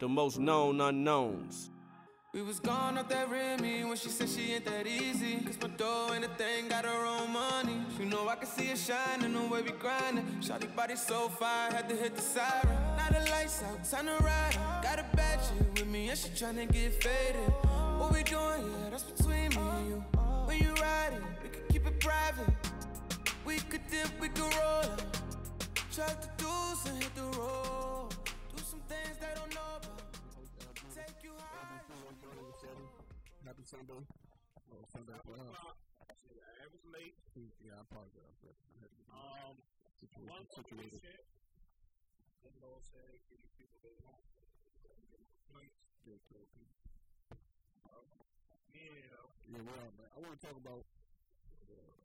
the most known unknowns. We was gone off that Remy when she said she ain't that easy. Cause my dough ain't a thing, got her own money. You know I can see it shining the way we grinding. Shawty body so fire, had to hit the siren. Now the lights out, time to ride. Got a bad chick with me and she tryna get faded. What we doing, yeah, that's between me and you. When you riding, we could keep it private. We could dip, we could roll up. To do some hit the road. Sunday. Oh, Sunday for us. Yeah, it was late. Yeah, I apologize. That. I had to Um, situation one situated. question. You know what I'm people their home. Points. Good talk, people. Yeah. Yeah, well, I want to talk about uh,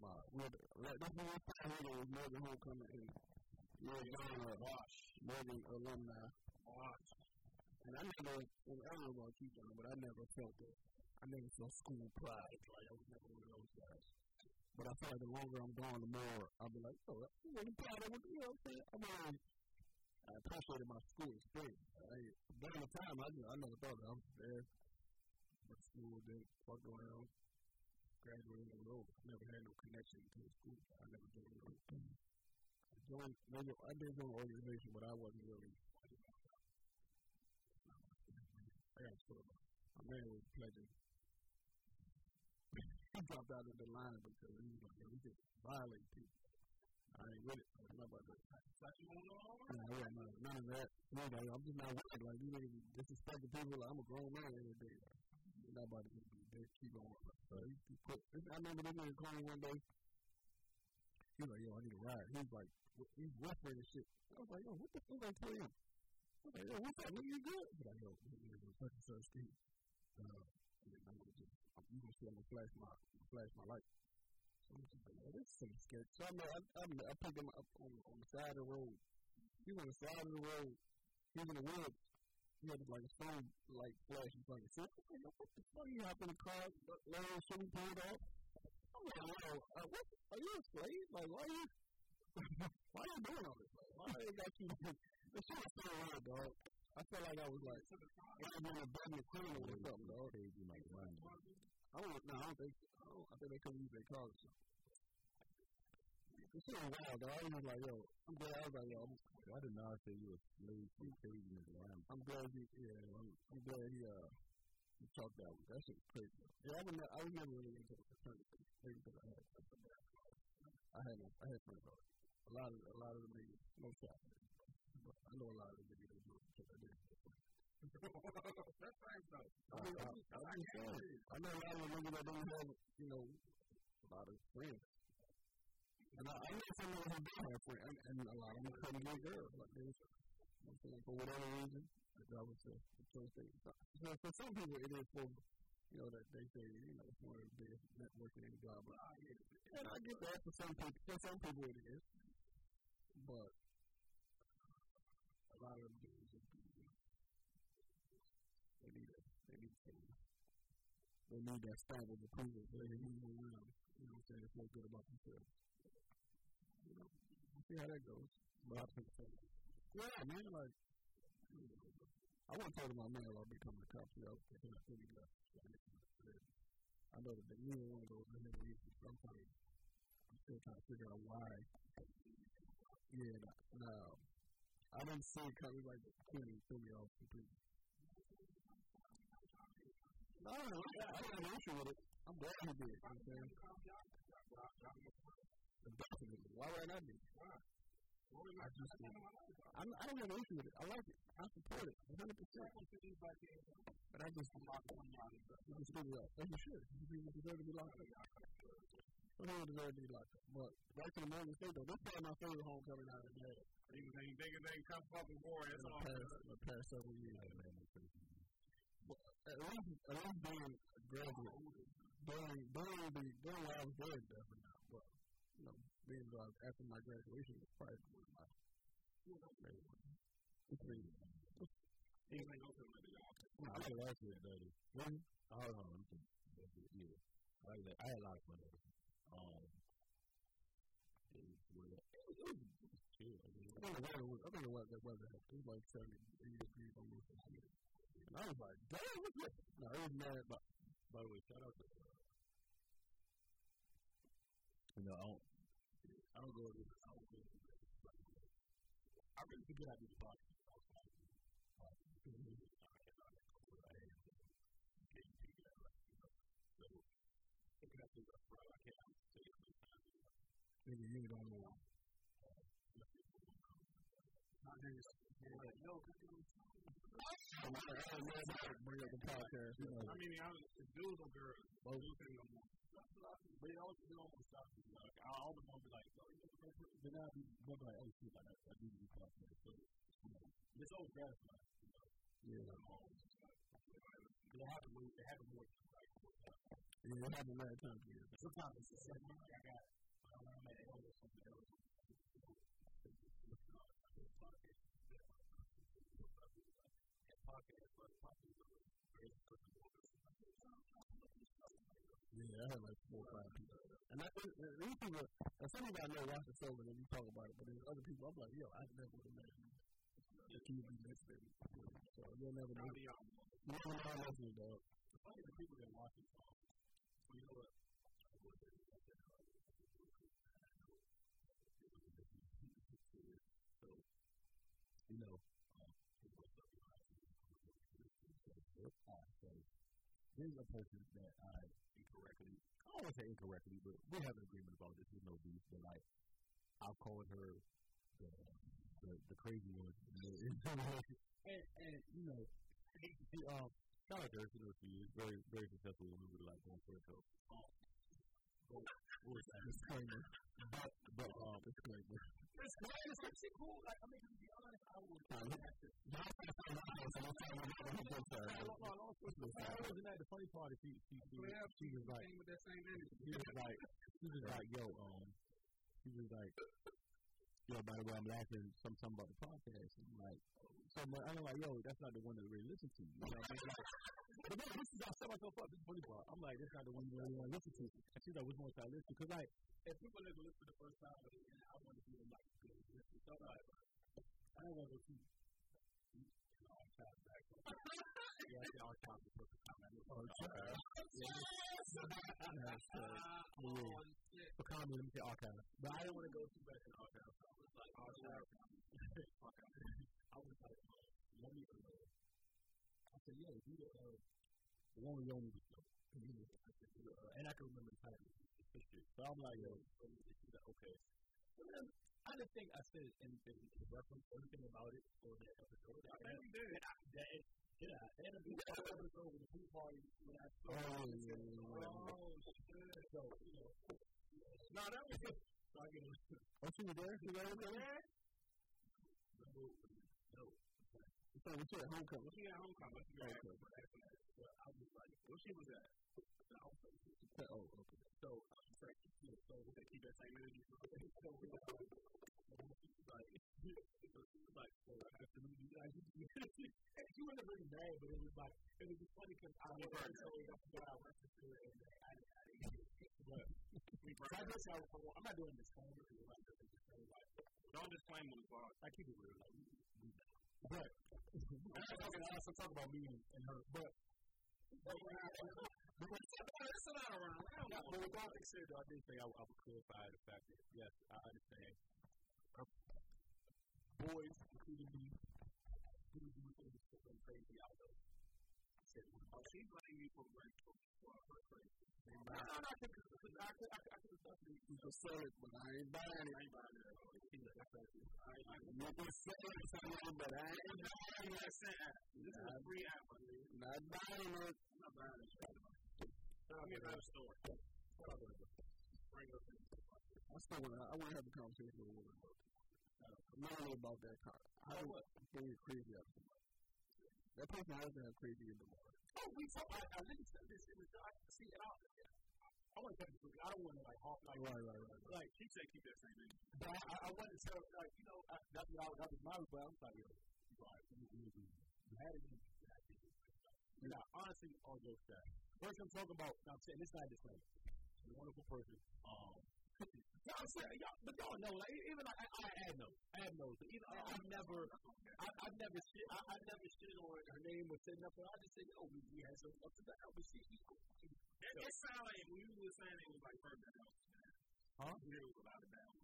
my well, right, that's one thing here was Morgan Homecoming and Morgan uh, Morgan alumni. Watch. And I never, well, I don't know about you, John, but I never felt that. I never felt school pride. Like I was never one of those guys. But I feel like the longer I'm gone, the more I'll be like, oh, I'm really proud of it. You know what I'm saying? I mean, I appreciated my school experience. I, during the time, I, I never thought that I was there. But school did fuck around, graduated and over. I never had no connection to the school. I never joined it. I joined, I did join an organization, but I wasn't really. I got to My man was pledging. he dropped out of the line because he was like, we just violate people. I ain't with it. I'm not about that. Nah, yeah, no, none of that. No, like, I'm just not with it. Like, you niggas disrespecting people. Like, I'm a grown man every day. Like, not about be they keep going. So he, he put, I remember this nigga called me one day. He was like, yo, I need a ride. He was like, he's whispering and shit. I was like, yo, what the fuck I tell him? I was like, yo, what's that? Nigga, you good? He's like, yo, street. Uh, and then I'm gonna just, I'm, gonna see I'm gonna flash my, flash my light. So I'm just like, yo, this is some sketch. So I, know, I, I, I him up on, on the side of the road. He was on the side of the road. He was in the woods. He had like a phone like flash in front of him. So I'm like, what the fuck? You hop in the car, show me pulled off. I'm like, yo, uh, what? Are you a slave? Like, why are you? why are you doing all this? Like, why they got you? This shit so weird, dog. I felt like I was like, I was in a bad criminal or something, dog. I don't, no, I don't think. So. I, don't, I think they couldn't use their cars. Shit was wild, dog. I was like, yo, I'm glad. I was like, yo, Why did Nas say you a slave to crazy in Atlanta? I'm glad he, yeah, I'm, I'm glad he, uh, he talked that. That shit's crazy. Yeah, I was, ne- I was never really into the fraternity thing because I had, I had, I had friends. A lot of, a lot of the niggas, no shot. But I know a lot of the niggas I. That's nice though. I mean, I, I, I'm just saying. I know a lot of niggas that don't have, you know, a lot of friends. And I, I know some of them do have friends, and, and a lot of them couldn't get girls. Like they, was, I'm for whatever reason, that was the, the choice they So for some people, it is for, you know, that they say, you know, it's one of the networking and blah blah. And I get that for some people. For some people, it is. But a lot of them dudes, just, you know, they need a, they need some, they need that stamp of approval so they can move around. You know saying? They feel good about themselves. You know, we'll see how that goes. But I think so. Yeah, man, like, you know, I want to tell my man about becoming a cop. You know, because I think got. I know that neither one of those are never easy. Sometimes I'm still trying to figure out why. Yeah, now uh, I didn't see it coming like the Queen threw me off completely. No, I don't have an issue with it. I'm glad he did. You I'm saying? Definitely. Why would I not be? I just, I'm, I don't have an issue with it. I like it. I support it 100%. But I just, you just figure out, as you should. You people deserve to be locked up. Well, they deserve to be locked up. But back to the Morgan State, though, this is my favorite homecoming out of the day. Even they bigger than Cup Fucking Boy. In That's all. the past several years. At least, at least being a graduate, during, during the, during while I was there, definitely not. But, you know, being uh, after my graduation was probably one of my favorite ones. It's really, Anything else in the? I like last year, Daddy. really, Hold on, I'm just, that's it, yeah. I like that. I had a lot of fun. Um, it was, it was, chill. I mean, I think the weather was, I think the weather, the weather helped. It was like 70, 80 degrees I was like, damn, what's this? No, it was mad, but By the way, shout out to. Uh, you know, I don't. I don't go to. I don't go to. Uh, I really forget I do the podcast. nigga, you don't know. I'm not going to bring up the podcast, you know. I mean, I was dudes or girls. Both. Dudes and girls. But it always, it almost stops me. Like, I always want to be like, oh, you know, Then I'll be, they'll like, oh shit, like, I, I do the podcast. So, you know, it's always gratifying. Yeah. Because I haven't moved, it haven't moved. Yeah, it happened last time. Yeah. Sometimes it's just like, I got, I'm at L or something else. Yeah, I had like four or five people. And I think uh, these people, and some people I know watch the show and we talk about it, but there's other people I'm like, yo, I never would imagine that you would be this big. So you'll never know. You never know how much dog. Funny the people that watch it. You know what? you know, um, uh, so there's a person that I incorrectly, I don't want to say incorrectly, but we have an agreement about this. There's no beef, but like, I've called her the the, the crazy one, and, and you know, she um, shout out to her. She knows she is very very successful woman with like going for it. So, go, what was that? Disclaimer. But but um, Disclaimer. It's cool. It's actually cool. Like, I mean, to be honest, I would. John said something about I'm talking about what he just said. That wasn't that the funny part. is She she she, she was like with that same energy. she was like she was like yo um she was like yo by the way I'm laughing some something about the podcast and I'm like so I'm like, I'm like yo that's not the one that really listen to you. you know what I mean? like, but then this is I set myself up this is the funny part I'm like that's not the one you really want to listen to and she's like which one should I listen to because like If people never listen to the first time, but again, I want to be like good. So I'm like, I don't want to see. You know, I'm trying to back up. Yeah, I always try to put the comment. for oh, oh, comedy let me say archive But I didn't want to go too back in the archive. I was like, archive. I was like, let me. I said yo you the uh, the one with your movie show and I can remember the title so I'm like yo okay and then I didn't think I said anything reference anything about it or that episode I you did. that it, yeah, and the episode with the pool party when I Oh, yeah, yeah, yeah. Oh, shit. so you know No, that was good. so I get it Oh, she was there? She was there? Yeah. So we said homecoming. She at homecoming. She at I was like, where she was at? Oh, okay. So I was like, you know, so they keep that same energy. So like, like, me, like, she wasn't really bad, but it was like, it was just funny because I was like, so that's what I went to do, and I didn't, I didn't, but we I guess I, I'm not doing this phone, like, like, don't disclaim on the bar. I keep it real, like, but I'm not talking about I'm talking about me and her, but. But it's a lot of run around. but with all that said though I did say I, I would clarify the fact that yes I understand Our boys including me do do things crazy out crazy. No, no, no, I could, I could, I could, I could definitely you can sell it, but I ain't buying it. I ain't buying it. You sell it, but I ain't buying it. I buying it. I'm buying it. I still want to, I want to have a conversation with a woman. Not only about that car. I don't want to get crazy. That person has to have crazy in the water. Oh, we talk. I, I listened to this in the I see it out. I want to tell you, I don't want to like hop like Right, right, right. like she said keep that same energy. but I, I, I wanted to tell like you know I, that's what I, that was my but I was like yo right you, you, you, you had it in you know honestly all jokes aside first I'm talking about I'm saying this way she's a wonderful person um You know what I'm saying? Y'all, but y'all know, like, even like, I, I had no, I had no. So even, I, I've never, I, I've never shit, I, I've never shit on her name or said nothing. I just said, yo, we, we had some ups and downs, but she, It, it sounded like when you were saying it was like first down. Huh? It was a lot of down.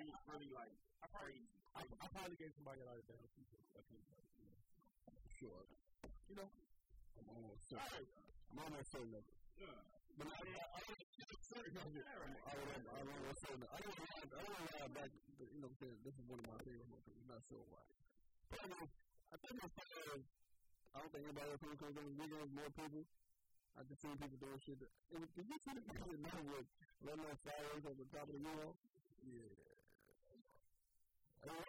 He was really like crazy. I, I probably gave somebody a lot of downs. Sure. You know, I'm almost certain. I'm almost certain of it. But I, I, I, don't certain of it. I would, I don't want to say that. I don't want to, I don't want to lie back. You know, saying this is one of my favorite ones. I'm not sure why. But I mean, I think as far as I don't think anybody else comes in the weekend more people. I just seen people doing shit. That, it, did you see the people that know with letting off fireworks over the top of the wall? Yeah. I was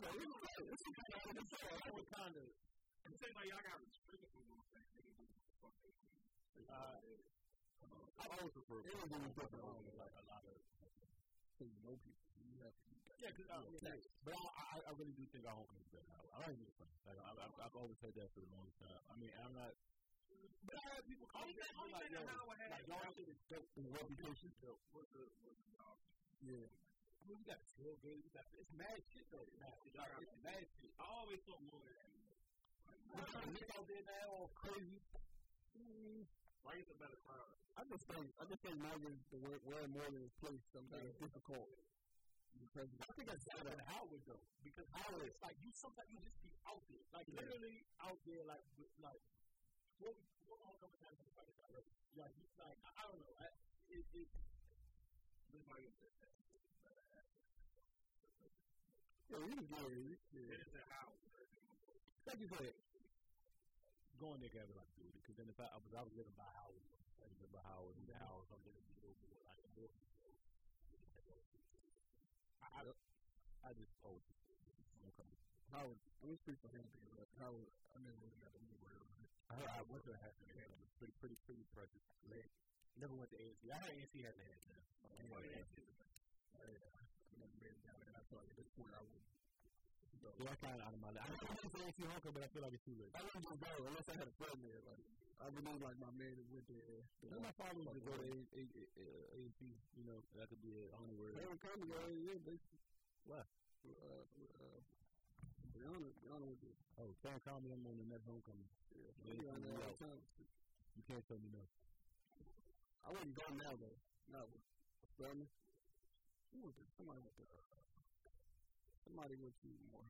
like, it's like, kind of, it's like, I was kind of, It seems like y'all got restricted from one thing. They can do what the fuck they do. uh, I always prefer it was really different on like a lot of because you know people. You have to, yeah, cause, uh, yeah. But I, I, I really do think our homecoming is better. I don't think. Like, I, I, I've always said that for the longest time. I mean, I'm not. But I have people call me that. Only Like, yo, that Howard had- like, y'all shit is dope. The reputation. What's the what's the dog? Yeah. I mean, we got tailgate. We got it's mad shit though. It's mad, it's mad shit. I always thought more than that. We're trying to nick out there now all crazy. Mm, Why is it better crowd? I just think I just think Morgan the way where Morgan is placed sometimes is difficult. Because I think that's better than Howard though. Because Howard it's like you sometimes you just be out there. Like literally out there like with, like what what all coming down to fight about it. Like you like I, I don't know. I, it, it, Everybody is that. yeah, you can get it. Yeah. It is a house. Like you said, going there together like dude. Because then if I, I was I was living by uh, Howard, I was living by Howard and the house I'm living in over like I, I, I just oh okay. Howard, I'm gonna speak for him because like, I never really got to meet with. I heard I went to a half and it was pretty pretty pretty impressive. Like, never went to ANC. I heard ANC had an. Anyway, oh, yeah, I never made it down there. I thought at this point I would. Yeah, I kind of out of my league. I don't know if it's homecoming, but I feel like it's too late. I wouldn't just go unless I had a friend there. Like, I need like my man that went there. And my father was to go to A- A- A- A&P, you know, that could be it. I don't know where it is. They come to yeah, they. What? Uh, uh, Brianna, Brianna went there. Oh, Sam Conley, I'm on the next homecoming. Yeah, yeah, on all time. You can't tell me no. I wouldn't go now though. With Spelman. Who went there? Somebody went there. Somebody went to more.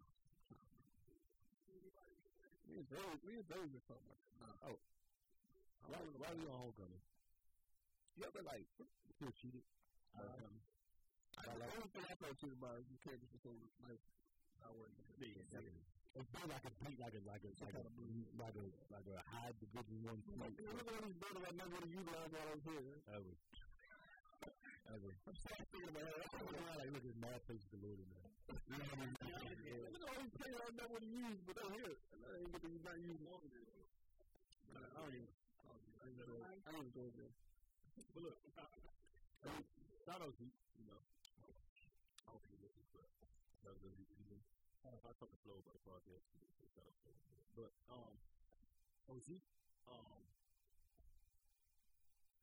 Me and Dave, me and Dave were talking about that. Oh. Why, why are you on homecoming? You ever like feel cheated? Um, I like the only thing I felt cheated about is you can't just so like I wasn't. Yeah, definitely. It's been like a beat, like a like a like a like a like a high division one. Like, look at all these brothers I never would have utilized while I was here. Ever. Ever. I'm sorry thinking about it. I'm like, look at mad faces galore man. Know what I mean? Look at all these things I never would used, but they're here. And I ain't to not use them. I don't even. I don't even. I don't even go. But look, I shout out to you know. I don't think this is but that was good season. I talked to Flo about the podcast. Shout out to. But um, OG, um,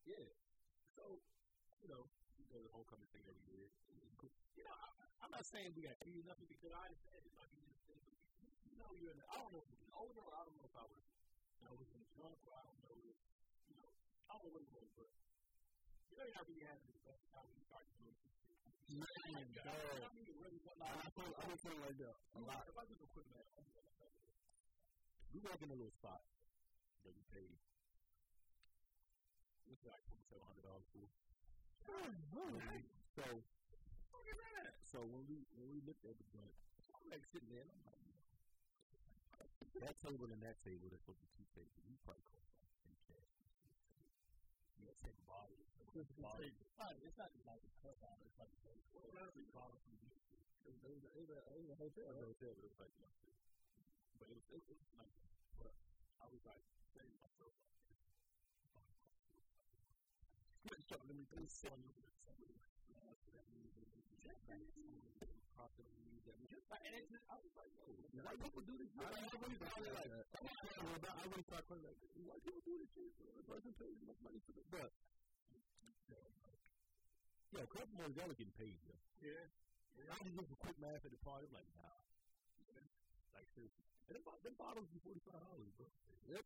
yeah. So you know, go to the homecoming thing every year. You know, I, I'm not saying we got to do nothing because I understand it. Like you just said, but you know, you're in the, I don't know if it's older. I don't know if I was, I was in drunk. Or I don't know. If, you know, I don't know what it was, but you know, you're not really having the best time when you start doing this. Man, dog. I mean, it really was like, I feel, I feel like that a lot. If I just put that, we work in a little spot that we pay. It's like twenty seven hundred dollars for. So, so when we when we looked at the joint, I'm like sitting there, I'm like, that table and that table, that's to be two tables. We probably cost like ten cash. You know, take a bottle. It's not it's not just like a cup out. It's like well, that's a bottle from the it was, a, it was, a, it was a hotel. It was a hotel, but it was like, you know, but it was, it was like, but I was like, saying to myself, like, let me do something with somebody. And it's just, I was like, yo, white people do this. I really thought like, I really thought like, white people do this shit. The person pays much money for but Yeah, promoters got to getting paid. Yeah. Yeah. I just look for quick math at the party. I'm like, nah. Like seriously. And them, them bottles five dollars, bro. Yep.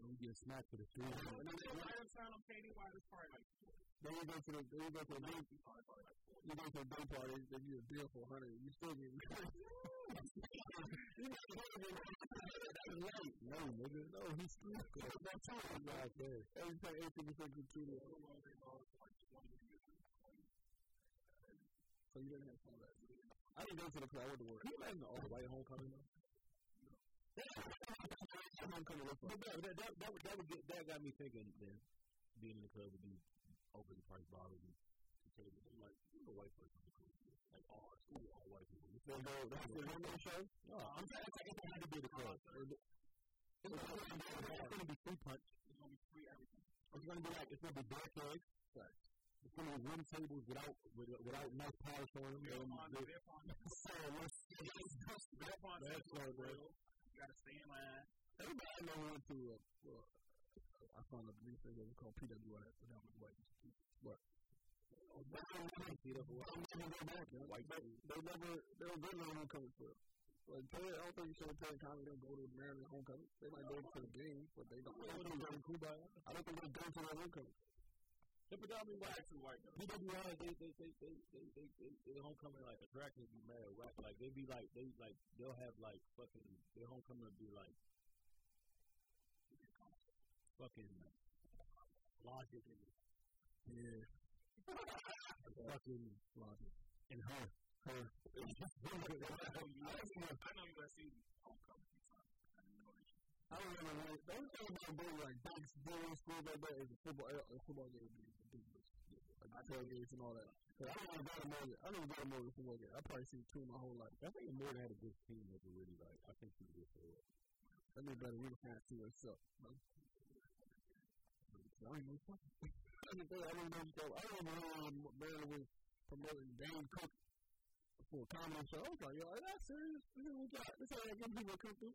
And you get a snack for the food. and then they, Why is sound on KD? Why is probably like then you go to the then you go to the day you go to day party, they give you a bill for a hundred, you still get No, nigga, no, he's street cred. That's all I'm not there. Every time eighteen percent gratuity. So you didn't have fun that. I didn't go to the club, I went to work. Can you imagine the all white homecoming? though? That, would- get, that got me thinking being in the club would be open price bottles and to you, I'm like, club. Like, all white people. It's They go, that's the one man show? No, I'm saying it's like going to be the club. It's going to be free punch. it's gonna be free everything? It's going to be like, it's going to be dark eggs. It's going to be wooden tables without, with- without nice polish on them. Right. You gotta stay in line. Everybody know went to, uh, well, I found a new thing that was called PWI, but that was white. But, See that for what? I'm never go back, man. Like, they, they never, they don't go to the homecoming for like, Perry, I don't think you should Perry Conley don't go to the Maryland homecoming. They might go to the game, but they don't. I don't think they go I don't think they go to the homecoming. They're predominantly white. Actually, white though. PWI, they they they they they they they, they homecoming like attractions be mad whack. Like they be like they like they'll have like fucking their homecoming be like fucking logic and yeah, fucking logic and her. her. I know you guys see homecoming. I remember when they were talking about like basketball school, like that is a football, a football game. I iPad games and all that. I don't got a movie. I don't got a movie from Wicked. I probably seen two my whole life. I think it more had a good team that you really like. I think you did for it. I need better read that to yourself. No? I don't know. I don't know. I don't know. I don't know. Man was promoting Dane Cook for a comedy show. I was like, yo, are that serious? This is what you got. This is how I get people come through.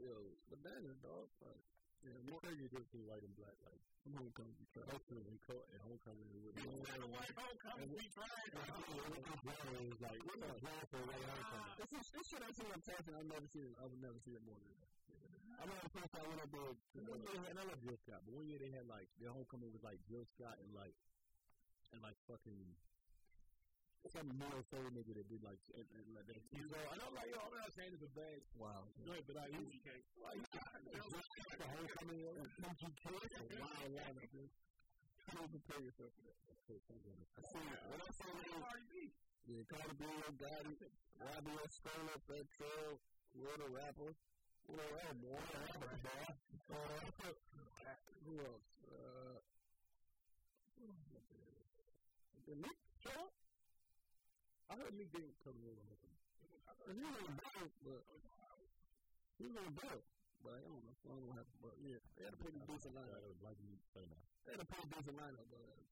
Yo, but that is dog. Like, yeah, yo, bananas, dog. Like, yeah, more Morgan did see white and black like. I'm to come to try. Hopefully, we caught homecoming. Would be White homecoming. We tried. was like, we're not glad for white homecoming. Ah. This is this shit I see on television. I've never seen it. I would never see it more than that. I remember the first time I did. One year, and I love Jill Scott, but one year they had like their homecoming was like Jill Scott and like and like fucking some more nigga that did like and, and that I know like, yo, I'm not saying it's a bad wow. No, but I use it. Like, the whole time in and come to church and wow, wow, you don't prepare yourself for that. What I'm saying is, yeah, Cardi B, Gotti, Robbie S. up that Trail, Little Rapper, Little Rapper, Rapper, Rapper, uh, who else? Uh, the Nick Show? I heard Nick Davis coming in with him. He was on but he was on. But I don't know. I don't know what happened. But yeah, they had a pretty decent lineup. You. They had a pretty decent lineup, but uh,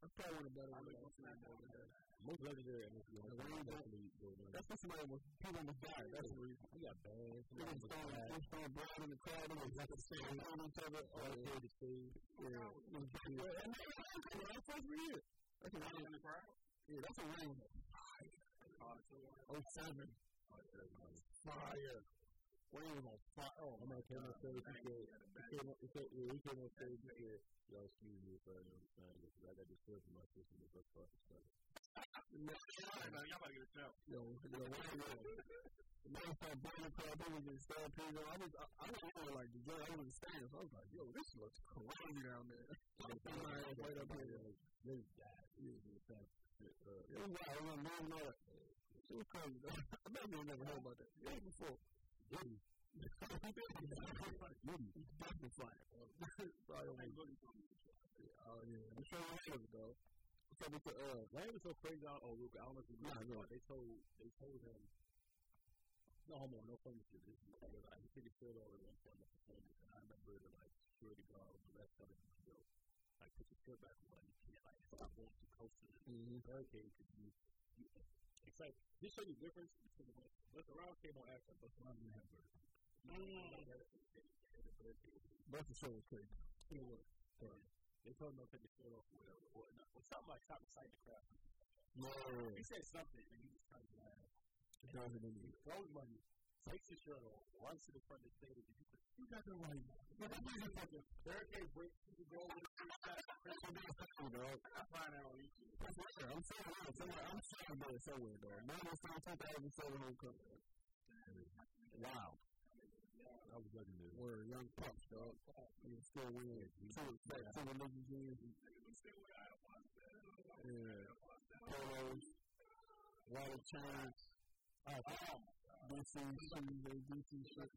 that's probably one of the better ones Most legendary That's just my one. People on the. That's the reason. He got bad. We got Stone. In the crowd. We got the same. Each other. All the kids. Yeah. And that's. That's a lot in the. Yeah, that's a ring. Oh, seven. Fire. Fire. Oh, I'm going to turn this over to. He came on stage excuse me for any understanding because I got disturbed in my system the first part of the Yo, yo, matter of fact, Brandon called me with his. I was, I was like the I was staying. So I was like, yo, this looks crazy down there. I'm like, right up here. This guy, he was in the it was wild. It was no, no. It was crazy. though. I bet you never heard about that. It was before. Diddy. Diddy. Definitely fire. Sorry, I was- Oh, yeah. I'm sure it was, though. So because uh, was so crazy on oh I don't know if you Nah, no. They told they told him no homo, no funny shit. This is like I think he still over one point and I remember the like security guard was the rest of it you know, like put your shirt back on you can't like stop going too close to the Mhm. barricade because you, you it's like this show you the difference between when Busta Rhymes came on after Busta Rhymes didn't have bird. Busta Show was crazy. It was. They told him to take shirt off or whatever. Or, or something like stop exciting the crowd. Yeah, He said something and he just kind of laughed. it does it in He throws money, takes his shirt off, runs to the front of the stage, and like, You the the dog. I find out on YouTube. I'm saying, I'm I'm saying there somewhere, dog. Man, it's still 2007. Wow. That was young pups, still. Yeah. Oh, DC shoes, they DC shit.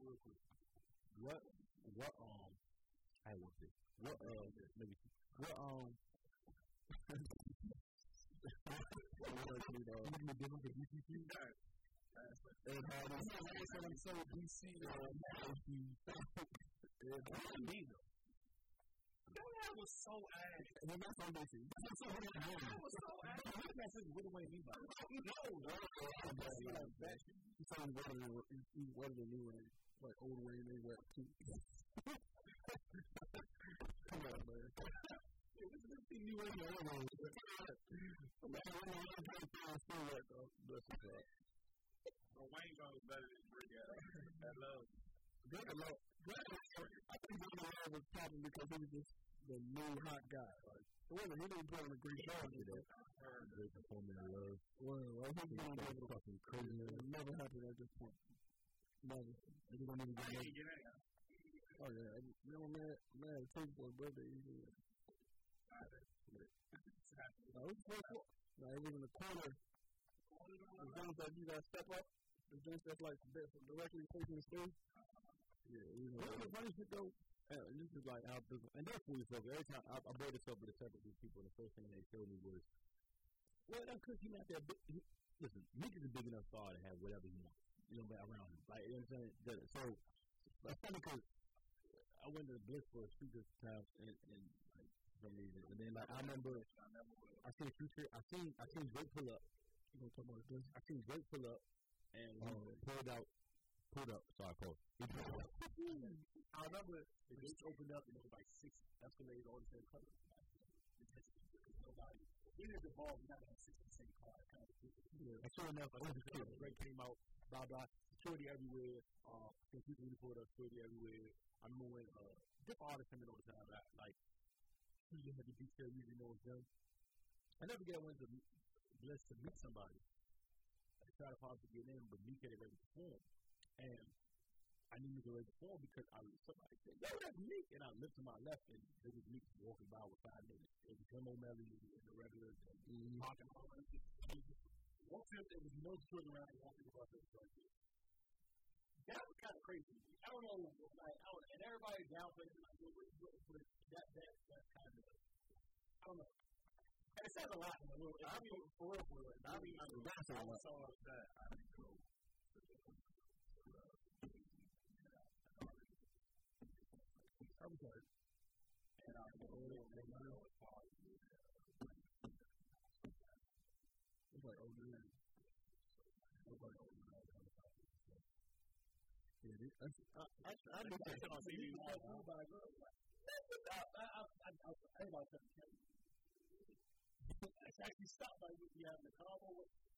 What, what, um, I want this. What, uh, let me see. What, um, and how this said I'm so DC, uh, That was so ass. and that's on DC. That's so weird. That was so ass. That's just what do I mean by it? No, He's saying wetter than he's wetter than new Wayne, like old Wayne they wet too. Come on, man. Wayne, old Wayne. Man, I'm trying to find still wet though. Bless his heart. Wayne goes better than Drake at love. Drake a lot. Drake, I think Drake was popping because he was just the new hot guy. Like, it wasn't he didn't put on a great show that. Drake performing in love. Well, I think he's gonna be fucking crazy. It never happened at this point. Never. They don't even get it. Oh yeah, you know, man, man, it's his boy birthday. He, no, it was first one. No, it was in the corner. The Jones that you guys step up. The Jones that's like directly facing the stage. Yeah, you know. The funny shit though? Uh, and this is like how this, and that's we spoke. Every time I, I brought this up with a group of people, the first thing they told me was, "Well, that's because he's not that big." He, listen, Meek is a big enough star to have whatever he wants, you know, around him. Like you know what I'm saying? The, so that's funny because I went to Bliss for a speaker time and, and like some reason, and then like I remember I seen Future, I seen I seen Drake pull up. You gonna talk about this? I seen Drake pull up and he oh. pulled out, pulled up. Sorry, pulled. I remember the gates opened up and there was like six escalators all the same color. Even if the ball was not have six the same it of yeah. And sure enough, I was kid. Drake came out, blah blah. Security everywhere. Uh, some people up security everywhere. I remember when uh, different artists came in all the time. Like, like he just had the detail usually knows them. I never get went to Bliss to meet somebody. I tried to possibly get in, but Meek had already performed. And I knew he was already performed because I was somebody said, Yo, that's Meek. And I looked to my left and there was Meek walking by with five minutes. It was him O'Malley and the regulars and talking all that shit. Walked in, there was no security around and walking about this there. That was kind of crazy. I don't know, like, I was, and everybody downplayed it. Like, what, what, what, what, that, that, that kind of, I don't know. And it says a lot. I mean, I mean for real, for real. I mean, I mean, that's a lot. saw that. Uh, I mean, go. I was like, and I oh, know they know it's hard. It's like, oh man. It's like, oh, no, Yeah, this- that's, Uh, I, I, I do that on TV. I, I, I, I, I, I, I, I actually stopped by what uh, have in the car.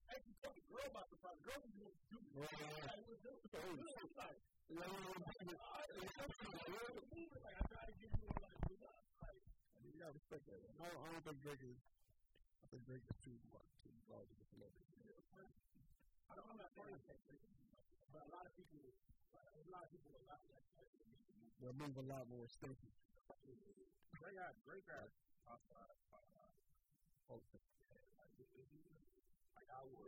Actually the girl the girl was doing do Right. I was doing so it was like, I tried to give you like, do that. Like, I you gotta respect that. I don't, I don't think Drake is. I think Drake is too what, too large of a celebrity. I don't, I'm not saying that, but a lot of people, a lot of people, a lot of They'll move a lot more stinky. great guy, great guy. Okay. I would.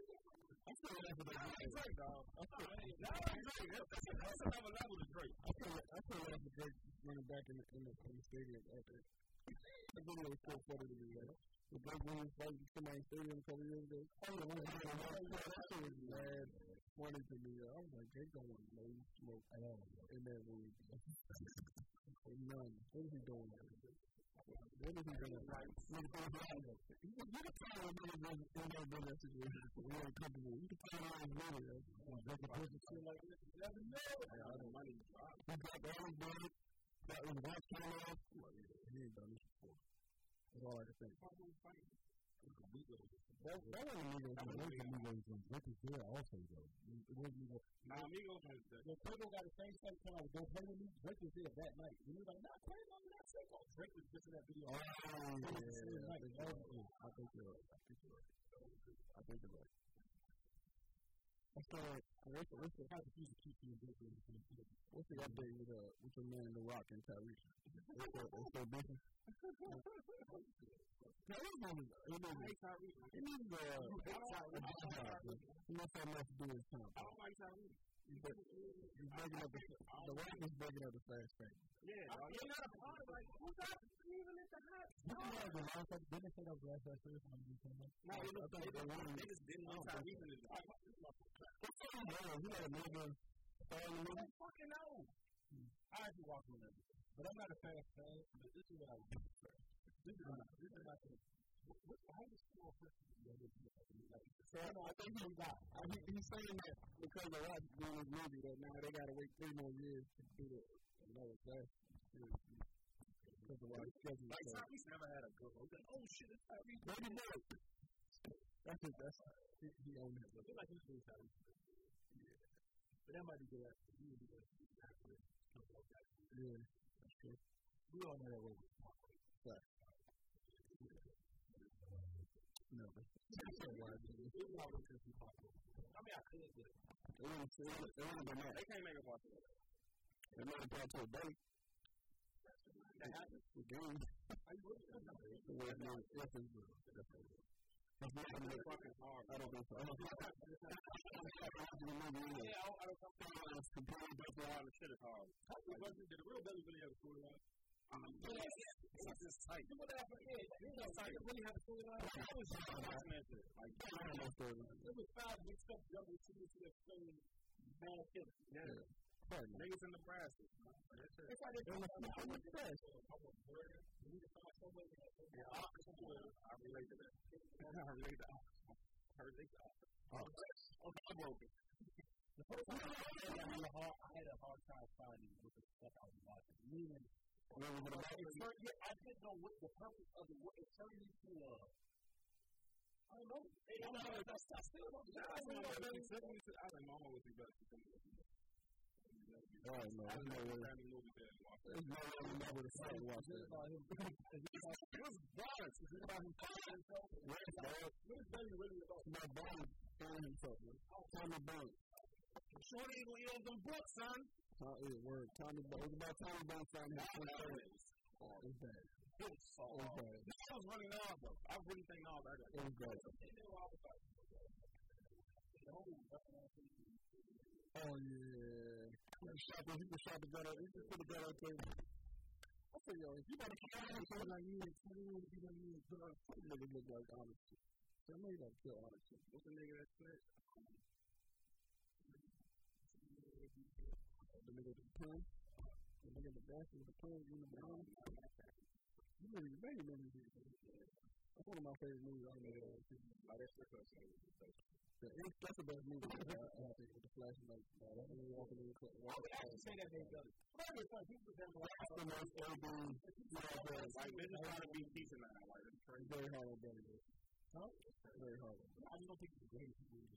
I'm still laughing at that. Drake, dog. I'm still, that's, that's another level to Drake. I still, I still laugh at Drake running back in the, in the, in the stadium after The video so funny to me. The Blake Williams fight in Somebody Stadium a couple years ago. Oh, yeah, man, that shit was mad funny to me. I was like, they don't want no smoke at all in that movie. None. What is he doing? What is he doing? You can tell him in that situation. He ain't comfortable. You can tell him in that. Like a person shit like this. You never know. I know. He got the arm done. That was time off. He ain't done this before. That's all I can think. That, that wasn't Migos. That was Migos and Drake is there also, though. It wasn't Migos. Nah, Migos was there. Well, Quavo got the same I was going play with me. Drake was there that night. And he was like, nah, Quavo, not Draco. Drake was just in that video. Oh, yeah. I think you're right. I think you're right. I think you're right. What's the what's the what's the how to keep you What's the update with uh with your man The Rock and Tyrese? What's the what's the business? Tyrese is he needs Tyrese. He needs uh a job. He must have much to do his time. I don't like Tyrese. He's breaking up the the Rock is breaking up the fast thing. Yeah. You're not a part of like who's that even at the hot? Didn't they have the last didn't they say that was the last fast thing? No, it was they just didn't want Tyrese in his life. What's going on? He got a nigga. I don't fucking know. I actually walk on that. But I'm not a fast fan. But this is what I would do. This is not. This is not. How person so I think he got. I think he's saying that because of Rock doing this movie that now they got to wait three more years to do the another fast. Because of Rock's schedule. Like Tyrese never had a good. Oh shit, it's Tyrese. Maybe not. That's it. That's he, he owned it. I feel like he's doing Tyrese. Yeah. But that might be good. He would be good. Yeah, that's true. We all know that way. Right. No, but that's so wide. I mean, I could, but It it wouldn't, it wouldn't been that. they can't make a it. It might have brought to a date. That happens. The game. Are you really? The way it is. Yes, it's good. Definitely. It's not going to be fucking hard. I don't think so. I don't think so. Yeah, I, I don't think It's completely different. hard. The shit is hard. Did the real Belly really have a storyline? Um, yes, it's just tight. You would have forget. You know, like, it really had a storyline. I was just watching that shit. Like, it was five mixed up jugglers to this explain bad shit. Yeah. Niggas in Nebraska. It's like it's It was it was fresh. Yeah, I relate to that. I relate to that. I relate to that. Oh. Okay, I'm broken. The first time I had a hard, I had a hard time finding what the stuff I was watching. Meaning, What was it about? it yeah, I didn't know what the purpose of the what it turned. Uh, I don't know. It, I, don't know. I still don't know. I don't know. I think Mama would be better. Oh, no. There's no way. Family movie there and watch it. There's no way I'm able to sit and watch that. about him. It was violence. It's about him fighting himself. Red Dog. What is Belly really about? My bone killing himself, man. Tommy Bone. Shorty ain't all them books, son. Tom, yeah, word. Tommy Bone. It was about Tommy Bone finding his third. Oh, it was bad. It was so It was bad. I was running off though. I really think. I got It was bad. Oh, yeah. Shot he shot the gun. He can put gun out there. I said, yo, if you got to kill him, something like you, you don't to put out, some niggas look like honest shit. So I know you got to kill honest. What's the nigga that said? The nigga with the pen. The nigga in the back with the pen the brown. You really, you really remember this. That's one of my favorite movies. I don't know what it is. Like that's the first thing. The the best movie. I I think with the flashlight. Uh, that movie walking in the club. I would actually say that they done it. But it's like people that like That's the most everything. Yeah, but like they're just trying to be decent now. Like it's crazy. very hard. Huh? Very hard. I just don't think it's the greatest movie.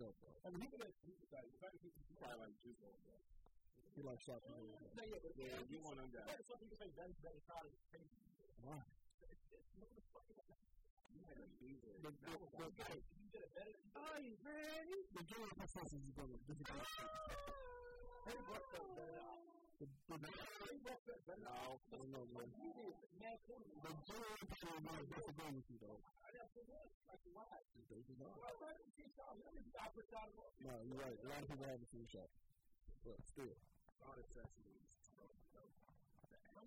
So, bro. I mean, that people like the fact that people probably like juice on that. He like shot. Yeah, you want them guys. But some people say Benny Benny Todd is crazy. Why? Man? no, you're right. A lot of people haven't seen shot. But still. All the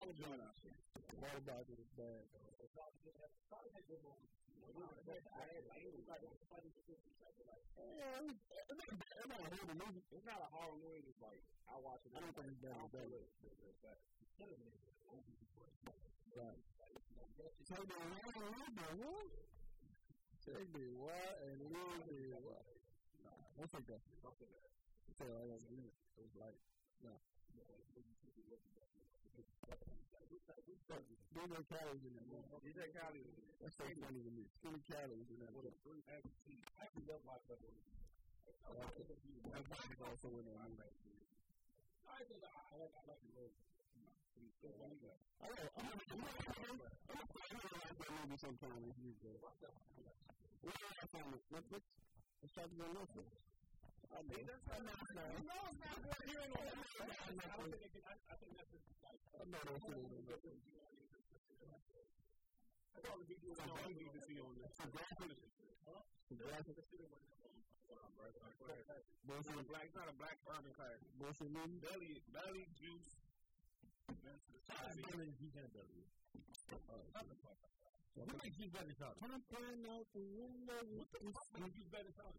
movie can act except people. Waterblog is bad. It's not a horror movie. It's like I watch it. I don't think it's bad. Right. Take me one and leave me what? Take me what and leave me what? Nah, don't take that. Say I believe it. It was like, no. No calories in that. There's no calories. That's so funny to me. Three calories in that movie. I actually love my brother. My body also in that movie. I think I like I like the movie. I know. I'm gonna I'm gonna I'm gonna like that movie sometime if you go. I find it? Netflix? Trying to go Netflix. I mean, that's not nice. No, it's not good. You I don't think it can. I think that's just like. I know that shit is on I thought the video was on need to see on this. Huh? Graphic. Bullshit. Black. It's not a black urban class. Bullshit. Belly, belly juice. Belly juice and belly. What makes you better talk? Pumping out the window. What makes you better talk?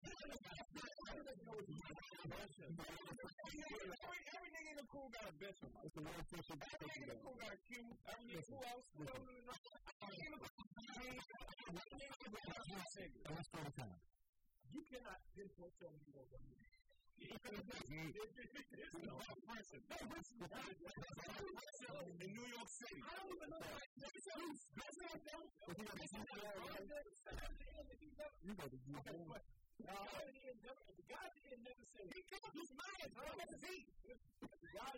nigga in the pool got a best one. Every nigga in the pool got a Q. Every nigga who else? Let's go to time. You cannot pinpoint me you don't know in New York City. I don't You do that. Now, didn't never say, he killed his man, bro. That's his heat. The guy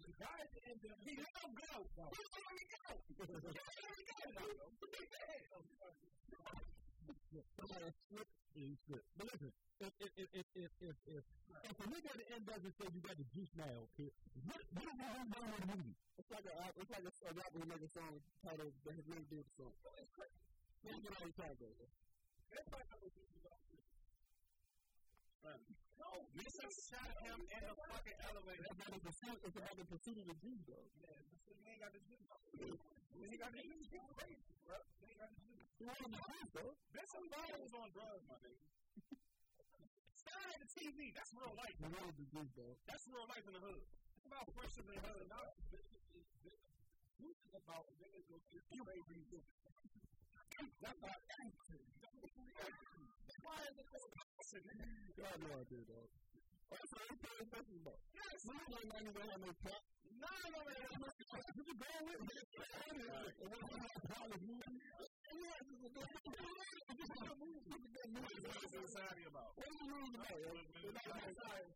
the guy at the end of he let him go. He let him go. He let him go. But listen, if if if if if if, if, end doesn't say you got the juice now, what what is that whole with the? It's like a it's like a, a rapper who song titled that has nothing to do with the song. That's what I was trying to no, just shot him in the fucking elevator. It's about the pursuit, it's about the pursuit of the juice, though. Yeah, he ain't got the juice. He ain't got the juice. He's crazy, bro. He ain't got the juice. He wanted the juice, though. Benson Ball was on drugs, my nigga. Staring at the TV. That's real life. He wanted the juice, though. That's real life in the hood. It's about friendship in the hood. Is about niggas go get you baby. That's about anything. Why is it No idea, dog. That's what I'm paying attention about. Yes. Did you go with me? And what was that college movie? Yes, it's a good. It's a good movie. It's a good movie. What is the society about? What the movie about? It's not about society.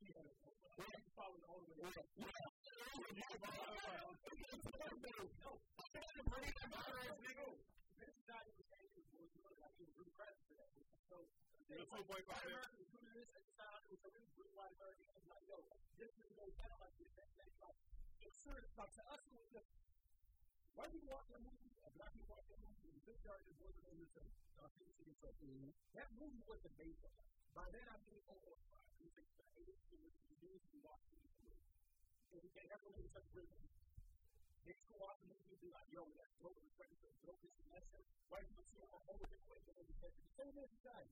What is following the older man? Yeah. This is not even saying it was really like it was regret for that. So the two point five. Americans doing this at the time. It was a really good white American. Like, yo, this is no kind like this. That, that, like, it's sure, like to us, it was just white people watch that movie, and black people watch that movie, and this guy is working on this thing. Uh, so, mm-hmm. That movie was the base of it. By then, I mean, oh, five, six, seven, eight, eight, eight, years we watched this movie. So we can't have a movie such a great movie. They used to watch the movie and be like, yo, that's dope, it's great, it's dope, this and that shit. White people see it a whole different way than they did. Same as the guy.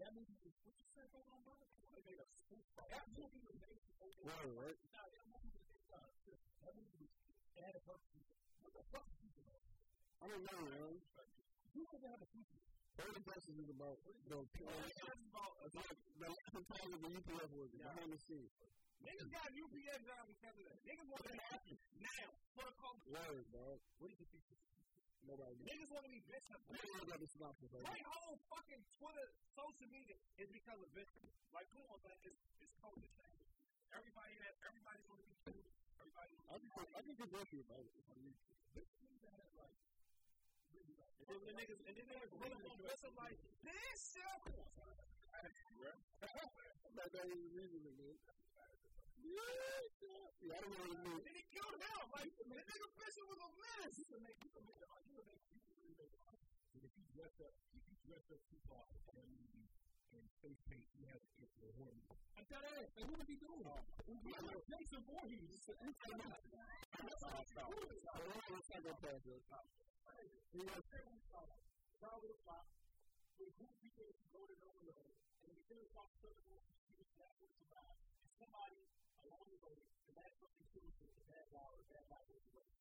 That movie was, what you said going on, brother? They made a spoof. That movie was made to go for Right, right. Nah, that movie was made to for That movie was, it had a purpose. What the fuck is people I don't know, man. You don't have a future. Early versus is about the. The last time the was behind the scenes. Niggas got UPS jobs because of that. Niggas want to happen now for the culture. Word, dog. What do you think? Nobody. Niggas want to be bitch up. Nobody got the synopsis. Right? My whole fucking Twitter, social media is because of bitch. Like, come on, man. It's, it's change. Everybody has, everybody's going to be cool. Everybody. I think I think it's worth it about it. And then the niggas, and then niggas really want to listen like, this. Like that was the reason, man. Yeah, I don't know what it means. And he killed him. Like, the nigga Fisher was a menace. If you dress up, if you dress up too far and and face paint, you have to get the horn. I got that. And what is he doing? Jason Voorhees. Let's talk about that. He was probably the flop. We who people go to know and we finish off certain was that was about. Somebody along the way, and that's something to do with the bad guy or bad guy.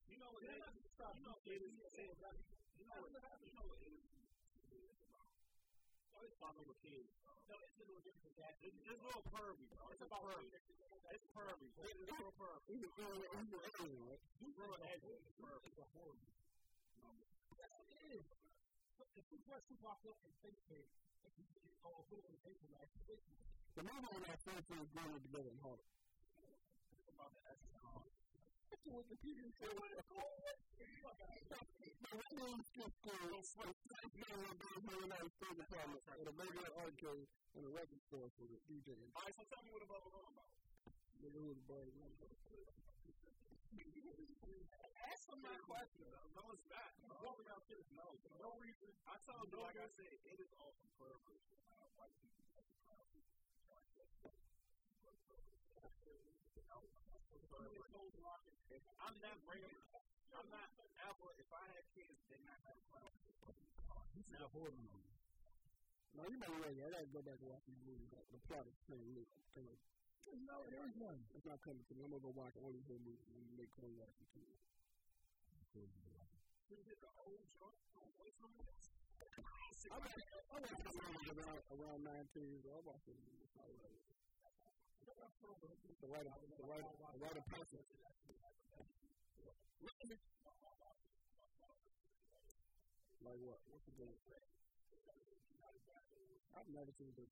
You know, it is. You know, it is. You know, you know, it is. It's about little kids. No, it's a little different than that. It's, it's a little pervy. It's about pervy. It's pervy. It's a little pervy. He's a real, he's a? He's real edgy. It's a what it is. If you press two blocks up and face paint, if you go a little bit of paper, like face paint. The movie when I first was growing together in Harlem. About the SSR. That's what the people say. My name is Skip School. It's like five men one day hanging out in state department at a regular arcade and a record store for the DJ. All right, so tell me what the bubble on about. Nigga who was the boy. Answer my question. No, it's not. Out here, no. For no reason. I told you, like I said, it is all from purpose. White people. I'm not bringing. I'm not. Apple. If I had kids, they're not gonna play. This is a horror. No, you might be right. I gotta go back and watch these movies. The plot is pretty lit. No, there is one. It's not coming to me. I'm gonna go watch all these movies and make watch it too. I watched it when I was around, around 19 years old. I watched it. The right the right, the right of passage. Like what? What's the? I've never seen this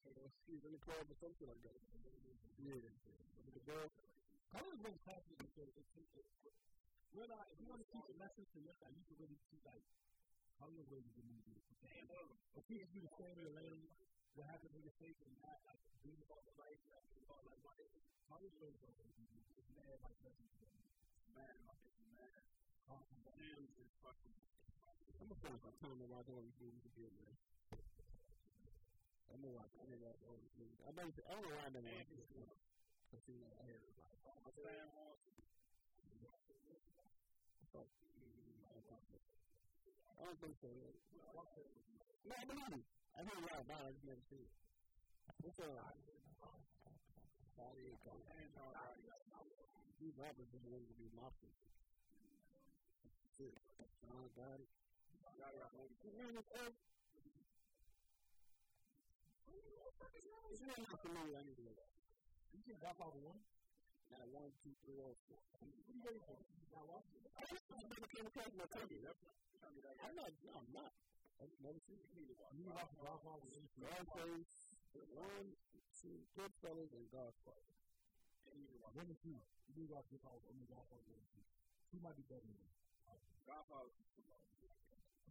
He was in the something like that. Yeah. With the girl. I was really happy because it's, it's, when I, if you want to teach a message to your I used to really see like Hollywood ways of the movie. If you do um, the same lane, what happens in your face and not like being about the life, like about like what Hollywood ways of the movie. It's mad like nothing. Mad like it's mad. Damn, it's fucking. I'm gonna finish my time to watch all these movies again, man. I'm gonna watch. I'm gonna watch all these movies. I don't. I don't know why I never watched this one. I see that I it. I don't think so. No, I believe it. I heard lot about it. I just never seen it. What's up? These rappers just want to be mobsters. I got it. It's not enough for me. I need to know that. You can drop out one. Now, one, two, three, four. What are you waiting for? Now, watch it. I never came across my TV. I'm not. No, I'm not. I've never seen it. You need to drop out one. Scarface, one, two, Goodfellas, and Godfather. One and two. You need to watch this out. Only Godfather. Two might be better than Godfather.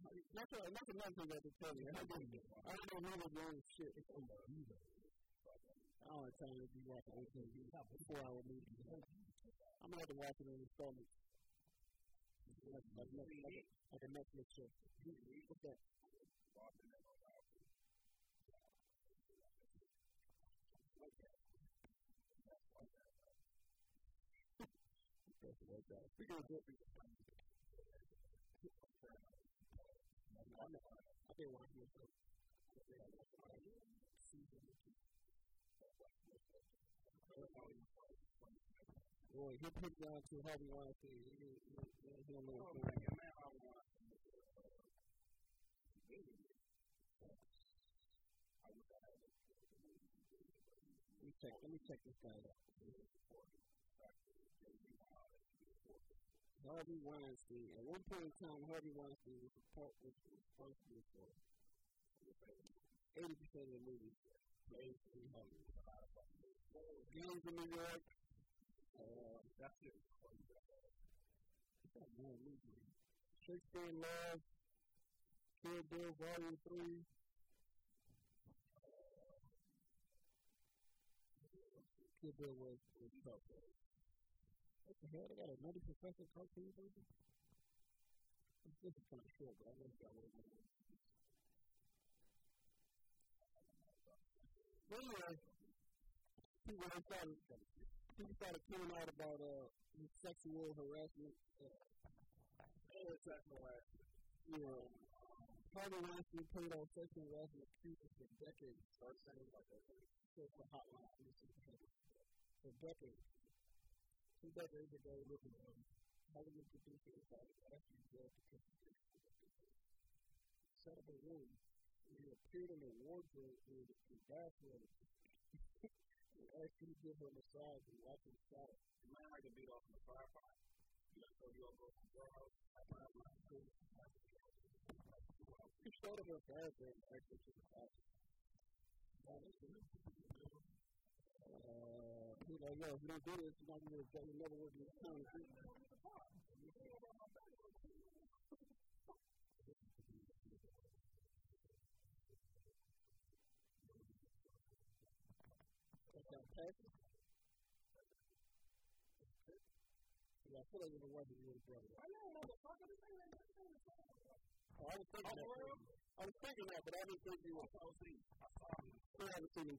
That's, a, that's another thing that to tell you. I don't, I don't know the wrong shit. It's over. I don't have time to be watching OTV. It's a four hour movie. I'm going to have to watch it in installments. Like, like, like, like, like a Netflix show. What's that? Speaking of good people, I can't watch this show. Boy, he put down to Harvey Weinstein. He, he, he, he don't know what's going on. Let me check. Let me check this guy out. Harvey Weinstein. At one point in time, Harvey Weinstein was responsible for eighty percent of the movies made in Hollywood. Gangs in New York. Uh, that's it. Shakespeare in Love. Kill Bill Volume Three. Kill Bill was was tough. What the hell? They got another professor cartoon version? This is kind of short, but I know it's got one more. Anyway, people started, people started coming out about uh, sexual harassment. Uh, sexual harassment. Know, Harvey Weinstein played on sexual harassment accusers for decades. Started saying like a social hotline. For decades. Two decades ago, look at um, Hollywood producer decided to ask you to set up a room he appeared in a wardrobe with a bathroom and asked you to give her a massage and watch him shower. You might like to beat off in the firefight. You know, go from your house. He showed up in bathroom actually to the house. Uh, he's like, yo, if you don't do this, you're not going to never work in that. Yeah, I feel like you're the one who's really brother. I know, motherfucker. This ain't like I was thinking that. I was thinking that, but I didn't think you were. I was thinking. I saw him. Still haven't seen him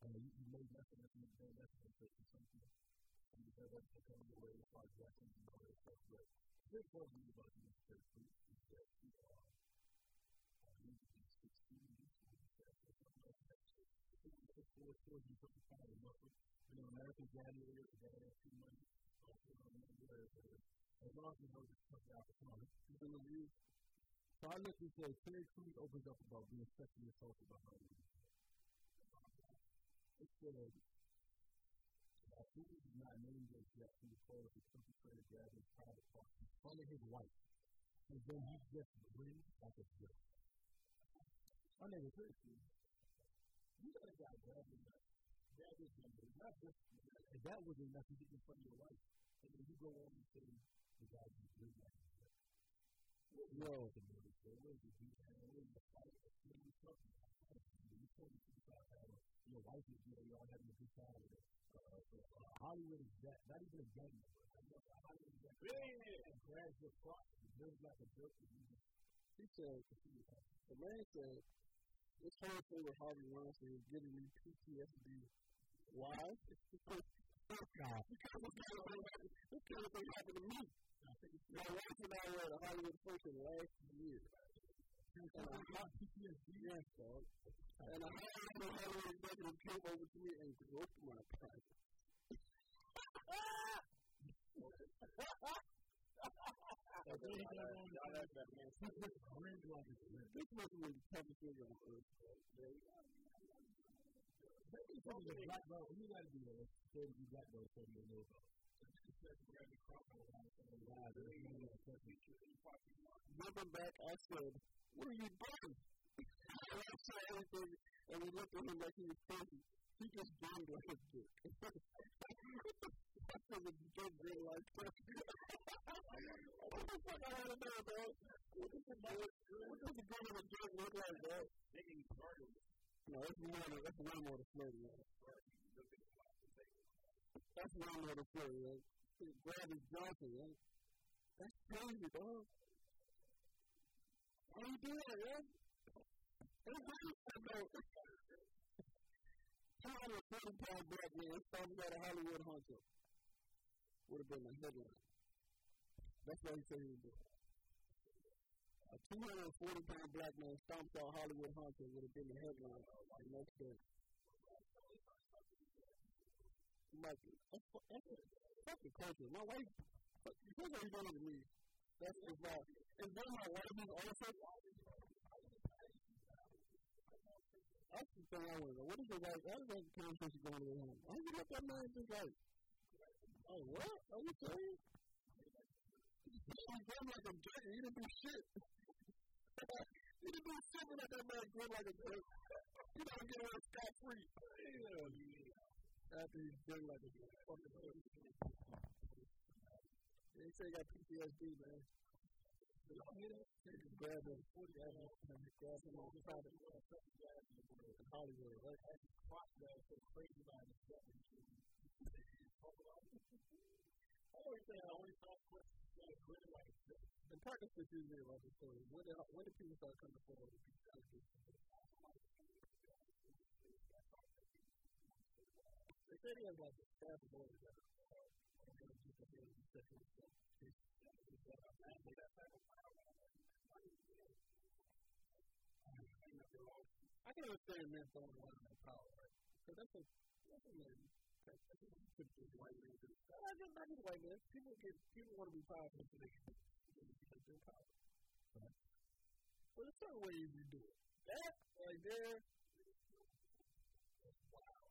Uh, you, you made nothing of me, man. That's what I'm saying. Something. And you said that's becoming the way of our Jackson and all that stuff. But was me about you, Mr. Crews, is that you are, uh, you need to be 16, you need to be 17, four stores you put the fire in Russell. You know, American Gladiator, the guy has two money. As long as you know this comes out, come on. In the review. So I looked and said, Terry Crews opens up about being sexually assaulted by her. It said, I think he did not name those yet. He was told the perpetrator grabbed his private part in front of his wife. And then he just grinned like a jerk. My name is Terry Crews you got a guy grabbing that, grab his number, not just, and that wasn't enough to get in front of your wife. And then you go on and say, the guy just did that. Yo, the movie, so where did you have where the fight? What are you? You told me about how your wife is, you y'all having a good time with it. Uh, uh, Hollywood is that, not even a gang member. Hollywood is that. Yeah. And grabs your crotch and lives like a jerk. He said, the man said, this whole thing with Harvey Weinstein is giving me PTSD. Why? because this kind of thing happened to me. My wife and I were at a Hollywood function last year. And I. Yes, dog. And I had a Hollywood executive came over to me and groped my private. This must have been the toughest thing on earth. Maybe some of the black belt, you got to that. Say you black belt, so you know. Looking back, I said, "What are you doing?" I didn't say anything, and we looked at him like he was crazy. He just burned like a dick. That's a joke real life. What the fuck I want to know, bro? What does the good of a joke look like, bro? No, that's one more, that's one more to float, man. That's one more to float, man. Gravity Johnson, man. That's crazy. What are you doing, man? Crazy, bro. 240 pound black man stomping out a Hollywood hunter. Would have been a headline. That's what he said he do. A 240 pound black man stomps out Hollywood hunter would have been the headline the next day. Like, that's, that's, the culture. My wife, here's what he's doing to me. That's his vibe. And then my wife is also That's the thing I want to know. What is the right? How does that conversation going to home? How do you let that man just like, oh, what? Are you serious? He's going like a jerk. He didn't do shit. he didn't do shit when that man going like a jerk. He don't get away scot free. After he's done like a fucking. They say he got PTSD, man. Grab him, grab him, grab him on the side of in Hollywood. Like, I just watched that so crazy about it. I always say I always thought questions that grin like this. And partnerships usually about the story. When did, when did people start coming forward with these Said he has like a staff of lawyers that are just a very second I can understand men throwing around their power, right? Because that's a that's a man. That's a typical white man. Not just not just white men. People get people want to be powerful so they can their power. Right? But there's certain ways you do it. That right there. That's wild.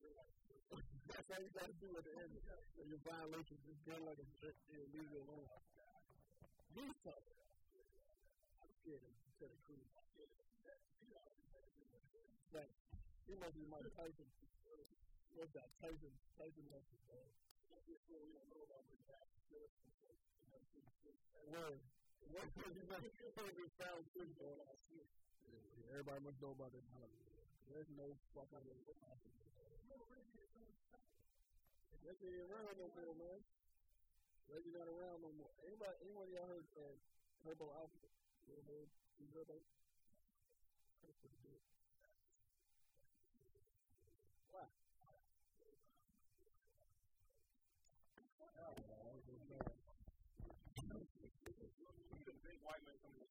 That's all you got to do at the end of your violation. Just like a and leave it alone. Do something. I'm scared of Teddy Crews. Like, he must be Tyson. What's that? Tyson. Tyson must be bad. Word. What was he not this sounds good for Everybody must know about that. There's no fucking way. Reggie ain't around no more, man. Reggie not around no more. Anybody, anyone y'all heard uh, Turbo Alpha? You ever heard? You heard that? That's pretty good. Why? Oh, that was good. Big white man coming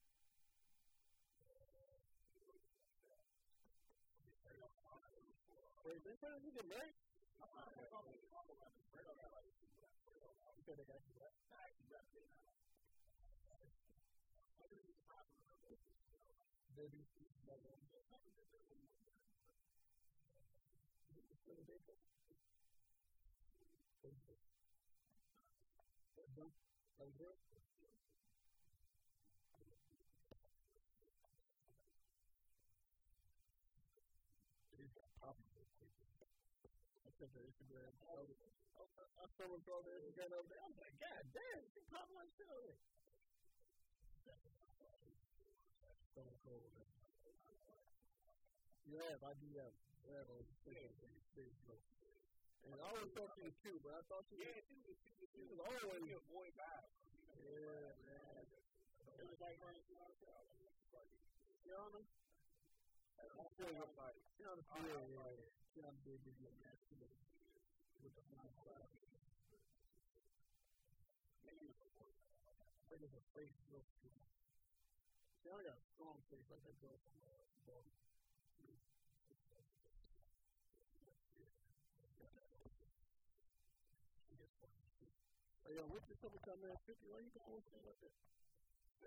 Wait, they got you back. Baby, Thank you. Took her Instagram. I, was, I, I saw her throw the Instagram over. I was like, God damn, she popping like shit over. Stone cold. You have, I. You a big, big, big And I always thought she was cute, but I thought she was. Yeah, she was, was, was always. a boy vibe. Yeah, man. It was like her and Tiana? I feel her like. Tiana feel like. Tiana did get good match with the high five. Look at her face, real strong. Tiana got a strong face like that girl from uh, Hey, yo, what's your summertime man 50? Why you going to like that?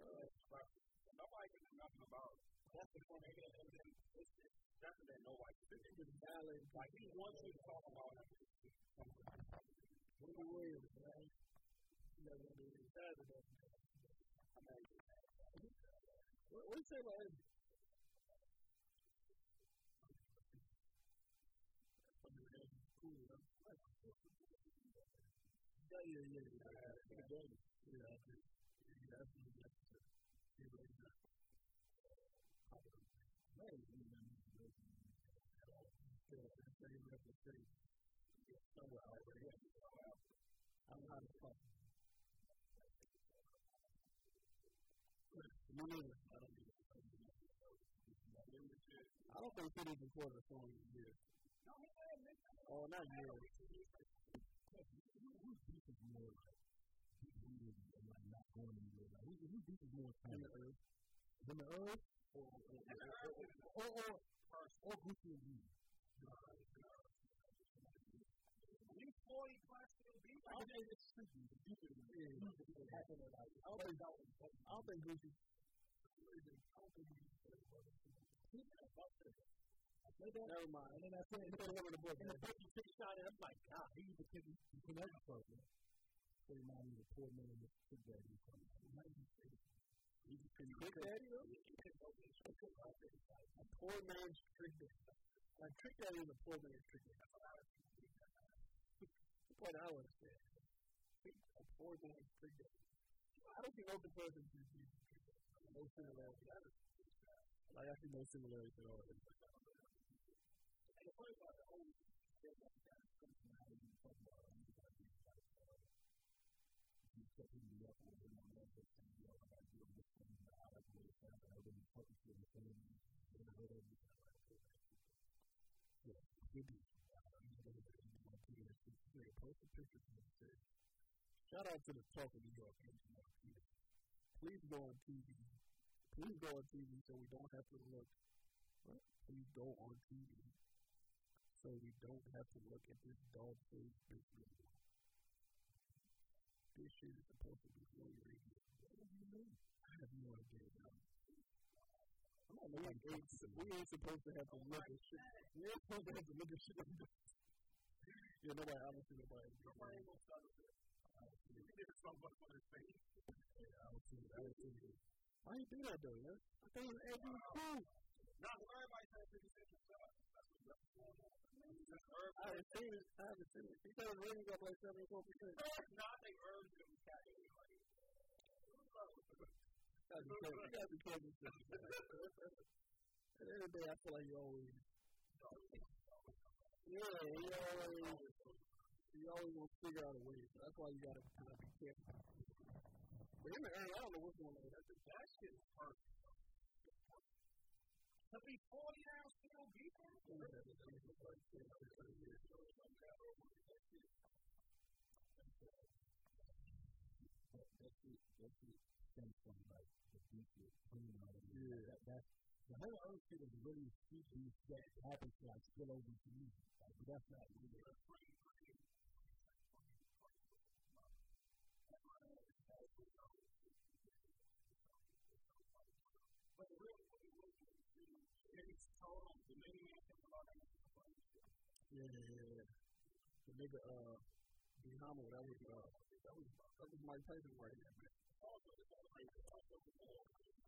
Uh, nobody can do nothing about it. That's the point. And then it's nothing that nobody can do. It's valid. Like, he wants you to talk about it. Wendy Williams, man. You know, when they decide to What, what do you say about him? Yeah, yeah, yeah. yeah. Yeah, yeah. Yeah, absolutely necessary. Yeah, reputation. Somewhere already. I don't know how to talk. Me neither. I don't think City's recorded a song in years. Oh, not years whose beef more like not going anywhere? Like whose whose beef more in the earth? In the earth? Or or or or, or Gucci and Lee? These 40 plus still beef. I don't think it's tricky. The beef is yeah. I don't think I don't think Gucci. I don't think. Never mind. And then I put it over the book. And the book you took shot at, I'm like, God, he was the kid who connected program. So mind me the poor man with Big Daddy. A Big Daddy, though? A poor man's Trick Daddy. Like, Trick Daddy is a poor man's Trick Daddy. What I would say. A poor man's Trick Daddy. I don't think open person is no similarity. Like, I see no similarity at all the funny part, the whole thing that of comes from how you talk about it, you got these like, uh, you set people up and they don't know what to do, I got to do this thing, I like the way it sounds, I really talk to the thing, and you kind of like to Yeah, good news. Post a picture from the city. Shout out to the Talk of New York Please go on TV. Please go on TV so we don't have to look. Please go on TV so we don't have to look at this dog food business. This shit is supposed to be for your radio. I have no idea, we, ain't, we ain't supposed to have to look at shit. We ain't supposed to have to look at shit. Yeah, nobody, obviously nobody. Nobody will start with it. We did it somewhat for his face. Yeah, I I was seeing it. Why you do that though, yeah? I uh, think it's every cool. Not everybody says 50 Cent himself. That's what's going on. I haven't seen it. I haven't seen it. He said his ratings up like 74%. No, I think Irv is going to catch anybody. You gotta be careful. At the end of the day, I feel like you always. Yeah, you always. You always want to figure out a way. So that's why you gotta kind of be careful. But in the end, I don't know what's going on. That shit is perfect to be 40 now still beefing? That's it. That's it. Stems from like the beef with out of Yeah, that, that's the whole other shit is really beef that happens to like spill over to me. Like, but that's not really. But the real thing is, it's total. The nigga Yeah, yeah, yeah. The nigga, uh, Bahama, that was, uh, that was, that was Mike Tyson right there, man.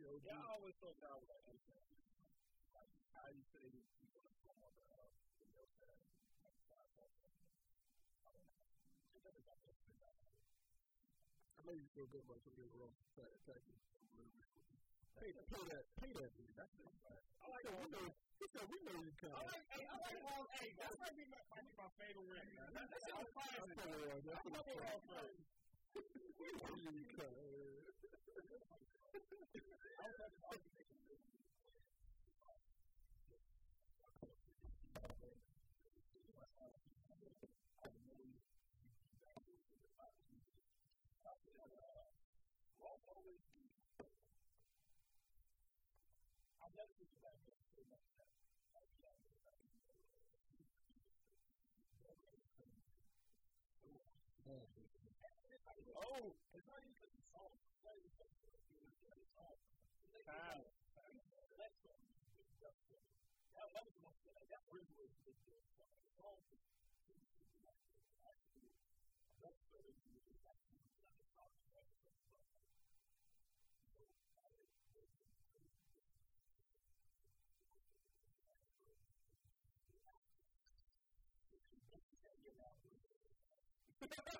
you Yeah, I always thought that was like, how you say uh, you want to come on the video set. I know you feel good about something wrong. Thank you. Pay, pay that, pay that dude. That's it. I like it. We know, we know, we know you come. I like, hey, I like all, hey, that might be my, might be my favorite ring. That's your classic. That's the one. That's the That's one. All fun. We know you come. Oh, it's not even the song. It's not even the song. Ah. That song. That that was the most, that really was the song. That's what it is. No, no,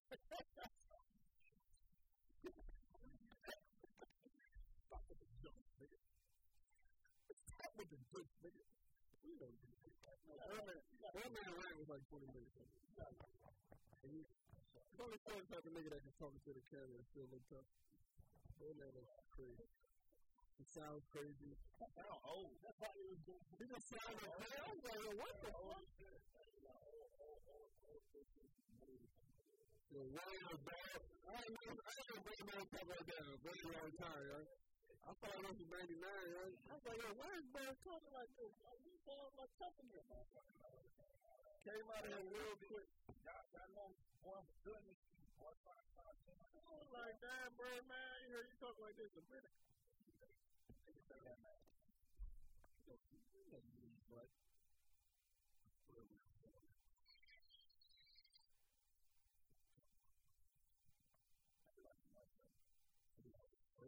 man ran was like 20 minutes. He's only the type of nigga that can talk to the camera and still look tough. That man is crazy. It sounds crazy. Sound old. That's why he was doing He just sounded crazy. I was like, what the fuck? Was bad. I ain't I ain't know Wayne man talk like that very long time, yo. I thought I was in 99, yo. I was like, yo, why is man talking like this? He sounds like tough in here. Came out of here real quick. I know one goodness. I was like, damn, bro, man, I ain't heard you talk like this a minute.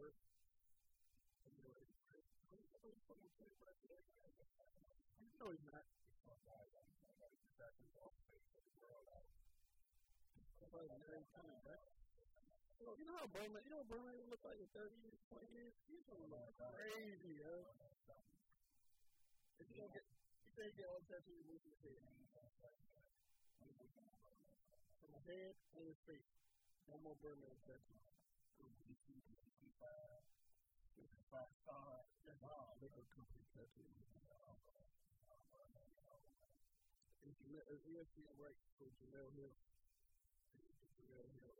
But No, he's not. Somebody very coming back. You know, you know how Bowman, you know what Bowman look like in 30 years, 20 years? He's gonna look crazy, yo. If you don't get, you you get all the tattoos you move to the head. From the head and his face. No more Birdman tattoos. Five star. Wow, liquor company tattoo. It's ESPN right for Jemele Hill. Jemele Hill.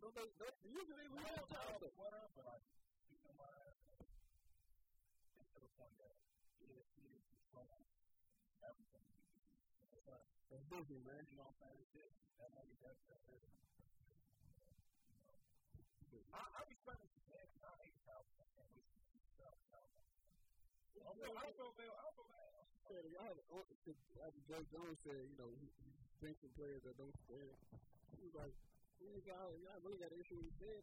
Well, don't they, don't, usually we talk about it. What I, you know, my, to the point that ESPN is everything. That's busy, man. You know what I'm saying? It's that money, that's it. I, I respect what you're. I hate South. I can't wait to see South. I'm so, I'm so, I'm so mad. I had, Joe Jones said, you know, benching players that don't score. He was like, you y'all really got an issue with his head.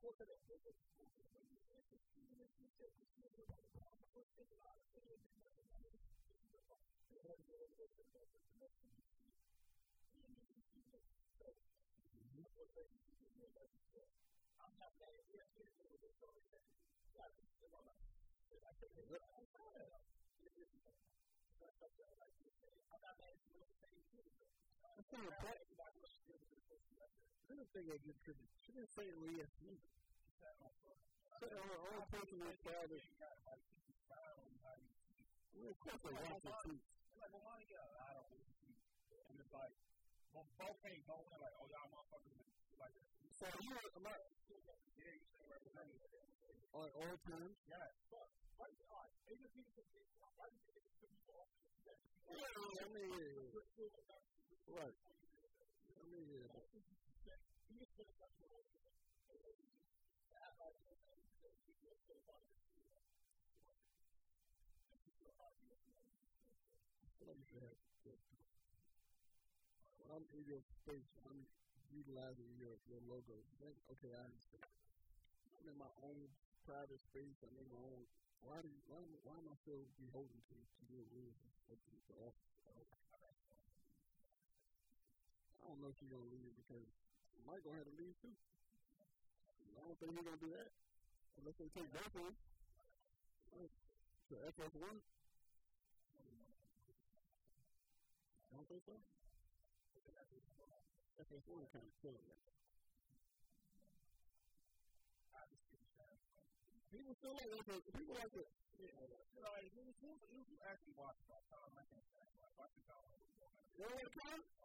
cosa de hacer es Thank you. This is thing that gets tricky. She didn't say it with ESP. Said her own personal private. Well, of course, I watch it too. Like, well, why you I don't know. And it's like, well, both ain't going like, oh, y'all motherfuckers like that. So you are a lot. Yeah, you say representative. On all times? Yeah. But, but, all right, even people can get, why do you think it's people? Yeah, I mean, yeah. Right. I mean, yeah. When I'm in your space, I'm utilizing your, your logo. Okay, I understand. I'm in my own private space. I'm in my own. Why do why, why am I still beholden to to your rules of the the office? I don't know if she's gonna leave because Michael had to leave too. I don't think he's gonna do that unless they take both of them. To FS one. I don't think so. FS one kind of killing it. People still like FS. People like it. Like, who, who, who, who actually watched my time? I can't. Like, watch the time. You know what kind? I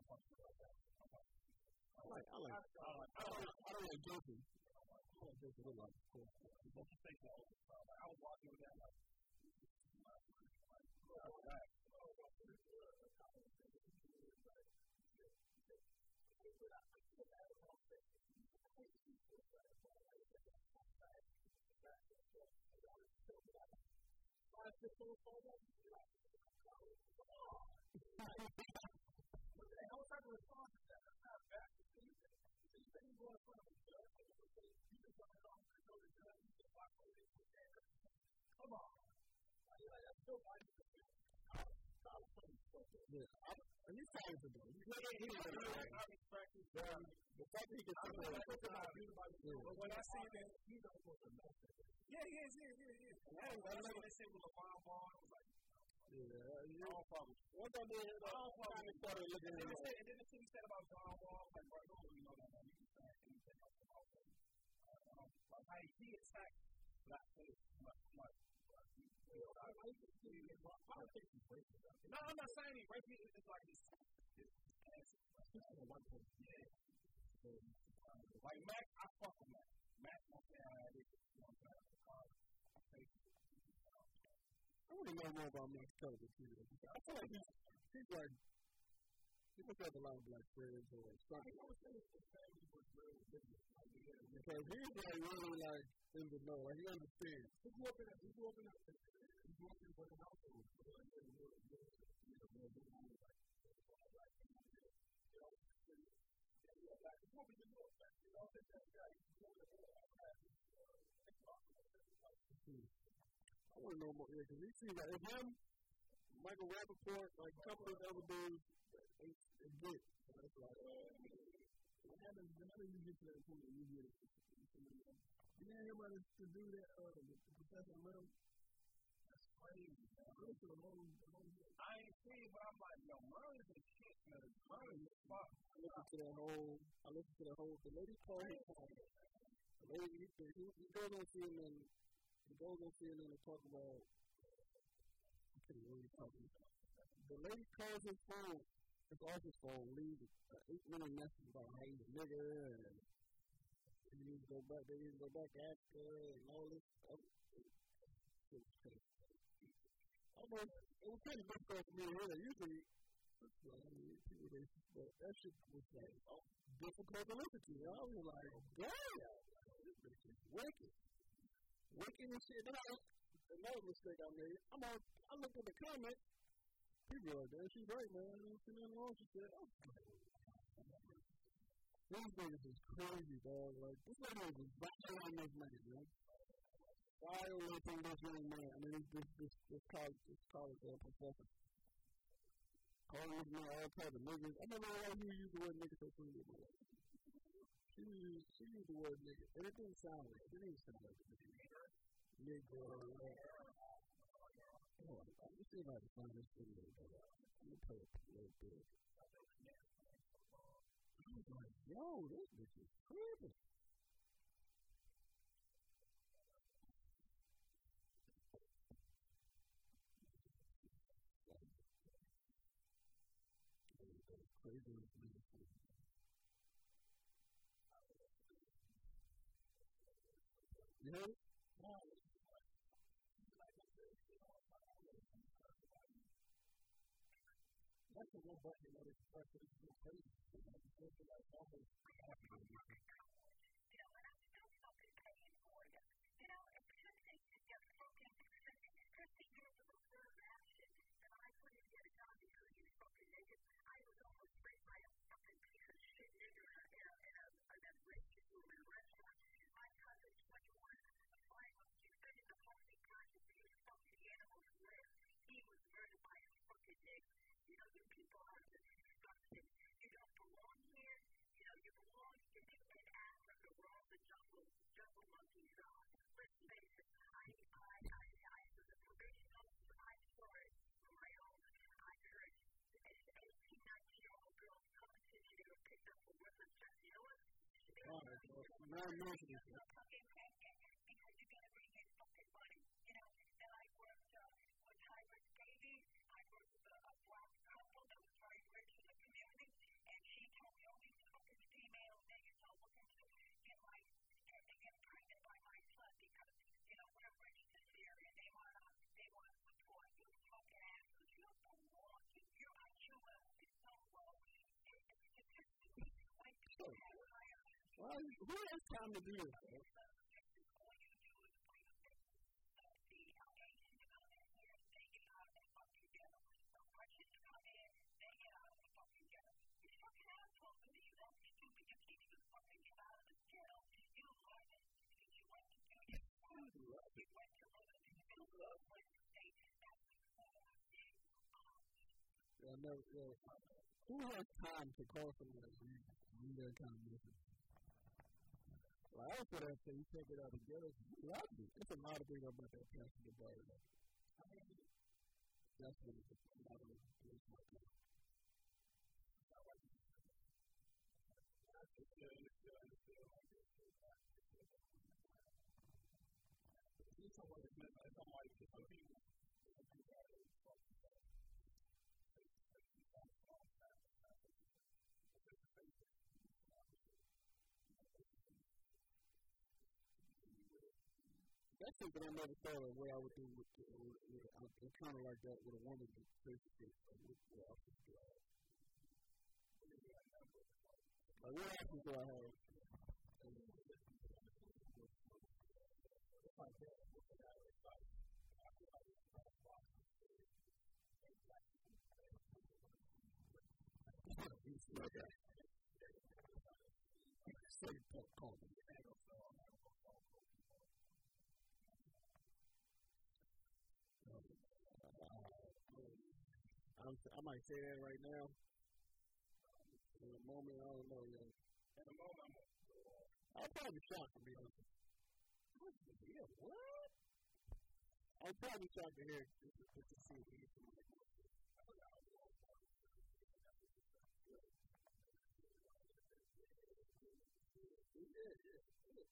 like. I like. I like. I don't. I don't like joking. I like lot. Cool. Don't you think so? Like, I was watching that, like, Yeah. I, and he's trying to do. He's not. He's not. I respect his value. The fact that he can I say really that. think about everybody. But when I see that, he knows what the message is. Yeah, he is, he is, he is, he is. And that's what they said with LaVar Ball. I was like, Yeah. You no problem. One time they had all of started looking at it. and then the thing he said about John Wall, like, bro, I don't really know that man. He can say anything else about him. Um, Like, how he attacked black players. Like, no, I'm not saying he racist. It's like this. Like Mac, I fuck with Mac. Mac, my I had it. You know what I'm saying? I want to know more about Max Kelly too. I feel like he's, he's like he must have a lot of black friends or something. Because he's like really like in the know, like he understands. He grew up in a, he grew up in a, he grew up in a household. I want to know more because he seems like if him, Michael Rappaport, like a couple of other dudes, they, they get. it. It's like, what happens whenever you get to that point where you get it? You didn't hear about to do that, uh, the professor Little? Crazy. I ain't seen, but I'm like, yo, Murray's a shit, man. Murray's a fuck. I listened to that whole. I listened to the whole. The lady called him. The lady, he, he, he goes on CNN. He goes on CNN and talk about. I can't really talk about. The lady calls his phone. His office phone leaves an eight minute message about how he's a nigga and he needs to go back. They need to go back after and all this stuff. It was crazy. Almost, it was kind of difficult for me to hear that. Usually, people they, that shit was like oh, difficult to listen to. I was like, damn, this bitch is wicked, wicked and shit. Then I, another mistake I made. I'm on. I looked at the comments. people are like that. She's right, man. I don't see nothing wrong. She said, oh. These niggas is crazy, dog. Like, this lady was violating this man, man. Violating this young man. I mean, this, this, this college, this college uh, professor. Calling this man all types of niggas. I never know who used the word nigga so freely, man. She used, she used the word nigga. And it didn't sound right. It didn't sound like a nigga. Nigga. Hold on. Let me see if I can find this video. Let me play it a little bit. I was like, yo, this bitch is tripping. Crazy. You heard it? That's the one button that is pressed. It's crazy. It's like almost Very emotional. Well, who has time to do this? Yeah, no, yeah. Who has time to call somebody when they're kind missing? I also that say you take it out together. Lovely. It's a lot of things about that passenger bar. That's what it's about. That's something I never thought of what I would do with, uh, with, with, with kind of like that with a woman to face to face with the opposite guy. Like, what options do I have? He's like that. Say, call me. I'm, I might say that right now. In a moment, I don't know, yo. In a moment, I'll probably shocked to be honest. Yeah, what? I'm probably shocked to hear just to see it. Yeah, yeah, yeah.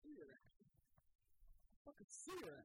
See ass. Fucking see her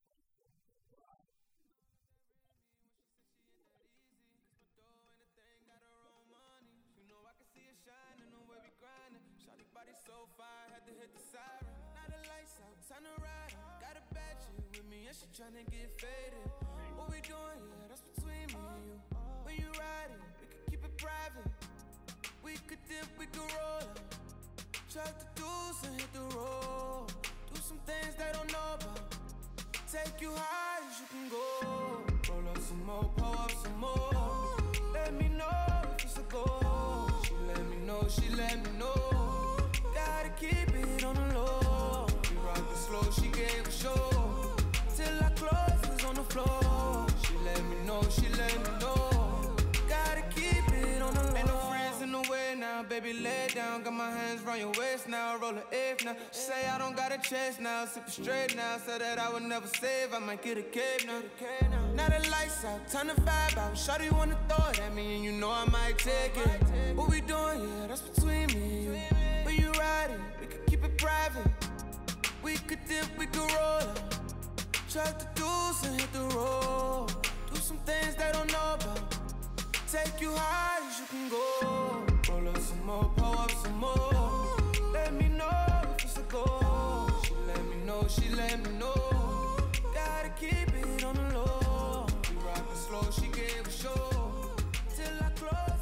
body had to hit the siren. Now the lights out, time to ride. Got a bad chick with me, and she tryna get faded. What we doing? Yeah, that's between me and you. When you ride it, we could keep it private. We could dip, we could roll up. Chuck the deuce and hit the road. Do some things they don't know about. Take you high as you can go. Roll up some more, pull up some more. Let me know if it's a goal. She let me know, she let me know gotta keep it on the low. We rock it slow, she gave a show. Till our clothes was on the floor. She let me know, she let me know. Gotta keep it on the low. Ain't no friends in the way now, baby, lay down. Got my hands round your waist now, roll an eighth now. She say I don't got a chase now, sipping straight now. Said that I would never save, I might get a cave now. Now the lights out, time to vibe out. Shawty wanna throw it at me, and you know I might take it. What we doing? Yeah, that's between me and you private. We could dip, we could roll. Drop the deuce and hit the road. Do some things they don't know about. Take you high as you can go. Roll up some more, pull up some more. Let me know if it's a go. She let me know, she let me know. Gotta keep it on the low. We rockin' slow, she gave a show. Till I close.